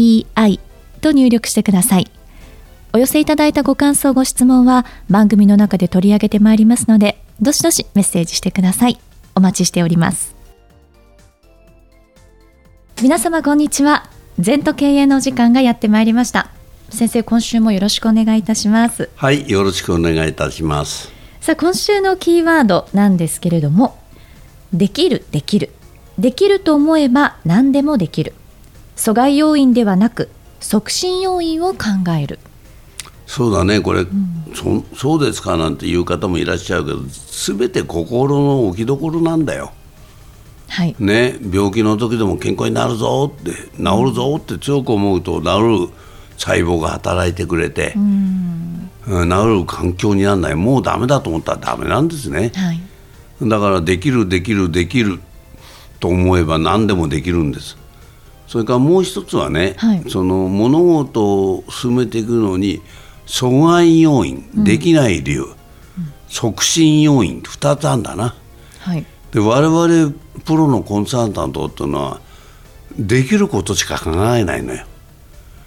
ZENTOKEIEI と入力してください。お寄せいただいたご感想、ご質問は番組の中で取り上げてまいりますので、どしどしメッセージしてください。お待ちしております。皆様こんにちは。全都経営の時間がやってまいりました。先生、今週もよろしくお願いいたします。はい、よろしくお願いいたします。さあ、今週のキーワードなんですけれども、できる、できる。できると思えば何でもできる阻害要因ではなく促進要因を考える。そうだね。これ、うん、そそうですかなんていう方もいらっしゃるけど全て心の置きどころなんだよ。はい。ね、病気の時でも健康になるぞって治るぞって強く思うと治る細胞が働いてくれて、うん、治る環境にならない。もうダメだと思ったらダメなんですね、はい、だからできるできるできると思えば何でもできるんです。それからもう一つはね、はい、その物事を進めていくのに阻害要因、うん、できない理由、うん、促進要因2つあるんだな。はい、で我々プロのコンサルタントっていうのはできることしか考えないのよ、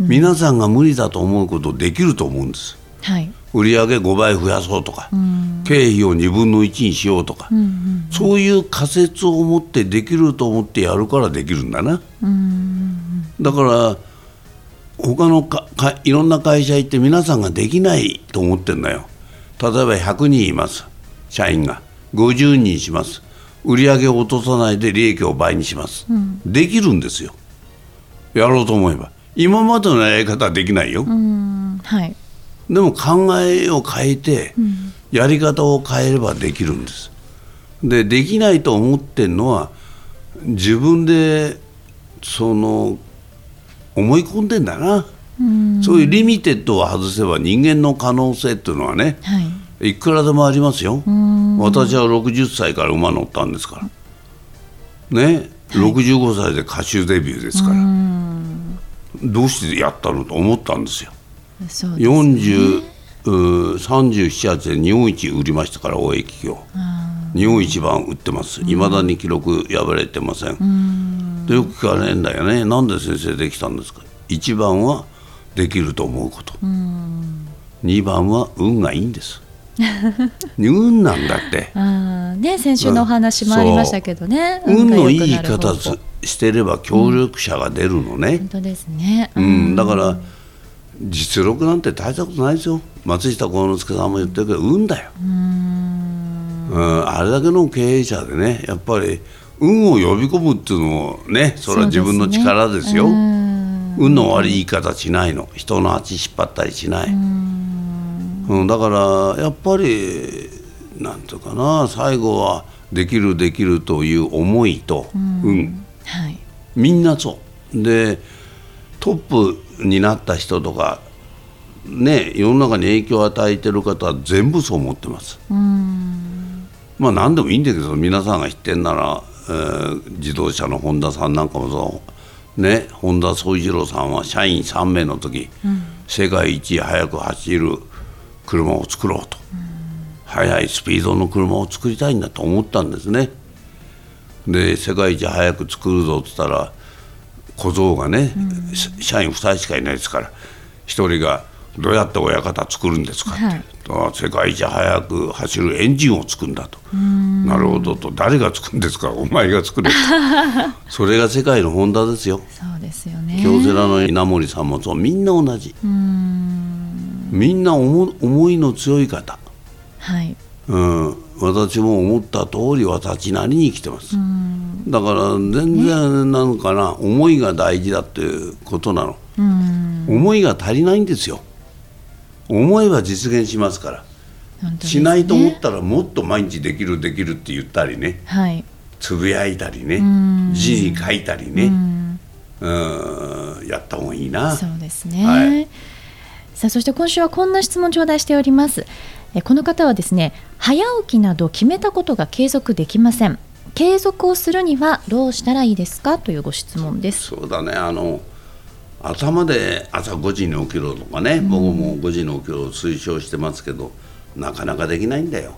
うん、皆さんが無理だと思うことできると思うんです。はい。売上5倍増やそうとか、うん、経費を2分の1にしようとか、うんうんうん、そういう仮説を持ってできると思ってやるからできるんだな、うん、だから他のかかいろんな会社行って皆さんができないと思ってるんだよ。例えば100人います。社員が。50人します。売上を落とさないで利益を倍にします、うん、できるんですよ。やろうと思えば。今までのやり方はできないよ、はい。でも考えを変えて、やり方を変えればできるんです。でできないと思ってるのは自分でその思い込んでんだな、そういうリミテッドを外せば人間の可能性っていうのはね、はい、いくらでもありますよ。私は60歳から馬乗ったんですから。ね、はい、65歳で歌手デビューですから。どうしてやったのと思ったんですよ。すね、37で日本一売りましたから大駅業。日本一番売ってます。いまだに記録破れてません。でよく聞かれるんだよね。なんで先生できたんですか？一番はできると思うこと。二番は運がいいんです。運なんだって。あ、ね、先週のお話もありましたけどね。運のいい言い方してれば協力者が出るのね、うん、本当ですね、うん、だから実力なんて大したことないですよ松下幸之助さんも言ってるけど運だよ。うんあれだけの経営者でねやっぱり運を呼び込むっていうのもねそれは自分の力ですよ、ね、運の悪い言い方しないの。人の足引っ張ったりしない。うん、だからやっぱりなんていうかな最後はできるできるという思いと運、はい、みんなそう。でトップになった人とかね世の中に影響を与えてる方は全部そう思ってます。まあ何でもいいんだけど皆さんが知ってんなら、えー、自動車の本田さんなんかもそう。ね本田宗一郎さんは社員3名の時、うん、世界一速く走る車を作ろうと、うん、速いスピードの車を作りたいんだと思ったんですね。で世界一速く作るぞっつったら小僧がね、うん、社員2人しかいないですから1人が「どうやって親方作るんですか?」って、はい、世界一速く走るエンジンを作るんだと「なるほど」と「誰が作るんですか？お前が作れ」それが世界のホンダですよ。そうですよね。京セラの稲森さんもそう。みんな同じ。みんな思いの強い方。はい。うん、私も思った通り私なりに生きてます。だから全然なのかな、ね、思いが大事だっていうことなの。思いが足りないんですよ。思えば実現しますから。ね、しないと思ったらもっと毎日できるできるって言ったりね、はい、つぶやいたりね。字に書いたりね。うん。やった方がいいな。そうですね、はい。さあそして今週はこんな質問頂戴しております。えこの方はですね早起きなど決めたことが継続できません。継続をするにはどうしたらいいですか？というご質問です。そうだね。あの頭で朝5時に起きろとかね、僕も5時に起きろを推奨してますけどなかなかできないんだよ。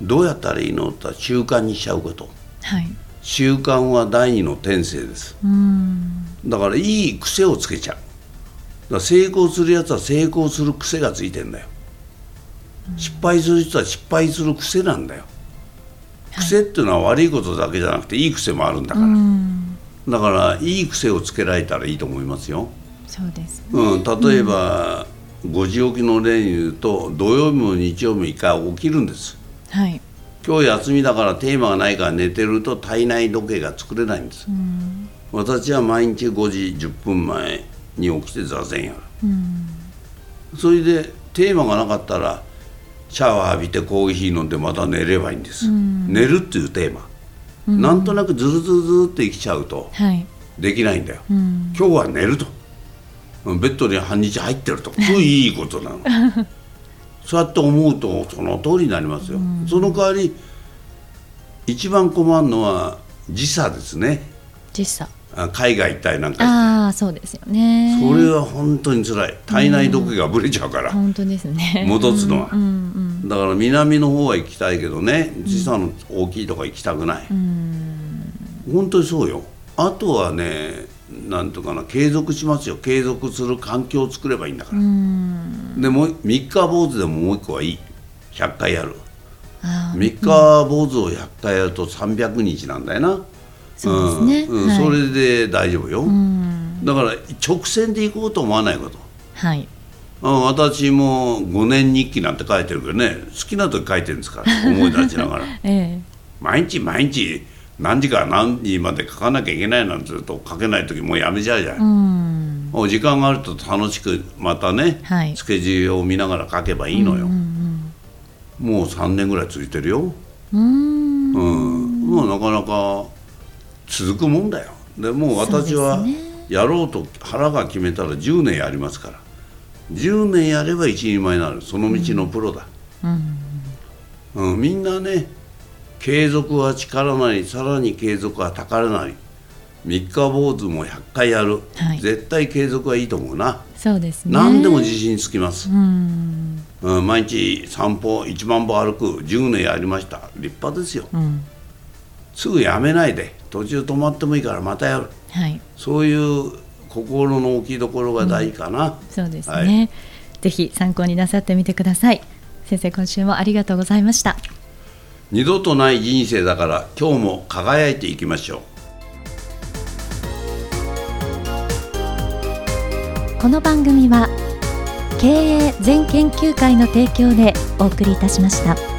どうやったらいいのって習慣にしちゃうこと。はい。習慣は第二の天性です。うん。だからいい癖をつけちゃう。成功するやつは成功する癖がついてんだよ。失敗する人は失敗する癖なんだよ。癖っていうのは悪いことだけじゃなくていい癖もあるんだから。うんだからいい癖をつけられたらいいと思いますよ、そうですね。うん、例えば5時起きの例に言うと土曜日も日曜日も一回起きるんです。はい。今日休みだからテーマがないから寝てると体内時計が作れないんです。うん。私は毎日5時10分前に起きて座禅やる。うん。それでテーマがなかったらシャワー浴びてコーヒー飲んでまた寝ればいいんです、寝るっていうテーマ、なんとなくズルズルズルって生きちゃうとはい。できないんだよ、うん。今日は寝ると。うんベッドに半日入ってると。これいいことなの。そうやって思うとその通りになりますよ、その代わり一番困るのは時差ですね。時差。あ海外行ったりなんかああそうですよね。それは本当につらい。体内時計がぶれちゃうから、本当ですね。戻すのは。うんうんだから南の方は行きたいけどね時差の大きいとこ行きたくない、うん本当にそうよ。あとはねなんとかな継続しますよ。継続する環境を作ればいいんだから、うん。でもう三日坊主でももう一個はいい。100回やる。ああ三日坊主を100回やると300日なんだよな。そうですね。うん。それで大丈夫よ、うん。だから直線で行こうと思わないこと。はい。うん私も5年日記なんて書いてるけどね好きな時書いてるんですから 思い出しながら。ええ。毎日毎日何時から何時まで書かなきゃいけないなんて言うと書けない時もうやめちゃうじゃん、うん。もう時間があると楽しくまたね、はい。スケジュールを見ながら書けばいいのよ、うんもう3年ぐらい続いてるよ、うんうん。うん、もうなかなか続くもんだよ。でもう私はやろうと腹が決めたら10年やりますから10年やれば一人前になる。その道のプロだ、うん。うん、みんなね継続は力なりさらに継続は宝なり。三日坊主も100回やる、はい。絶対継続はいいと思うな、そうですね。何でも自信つきます、うん。うん、毎日散歩1万歩歩く。10年やりました。立派ですよ。うん。すぐやめないで。途中止まってもいいからまたやる。はい。そういう心の置きどころが大事かな、そうですね、はい。ぜひ参考になさってみてください。先生今週もありがとうございました。二度とない人生だから今日も輝いていきましょう。この番組は経営全研究会の提供でお送りいたしました。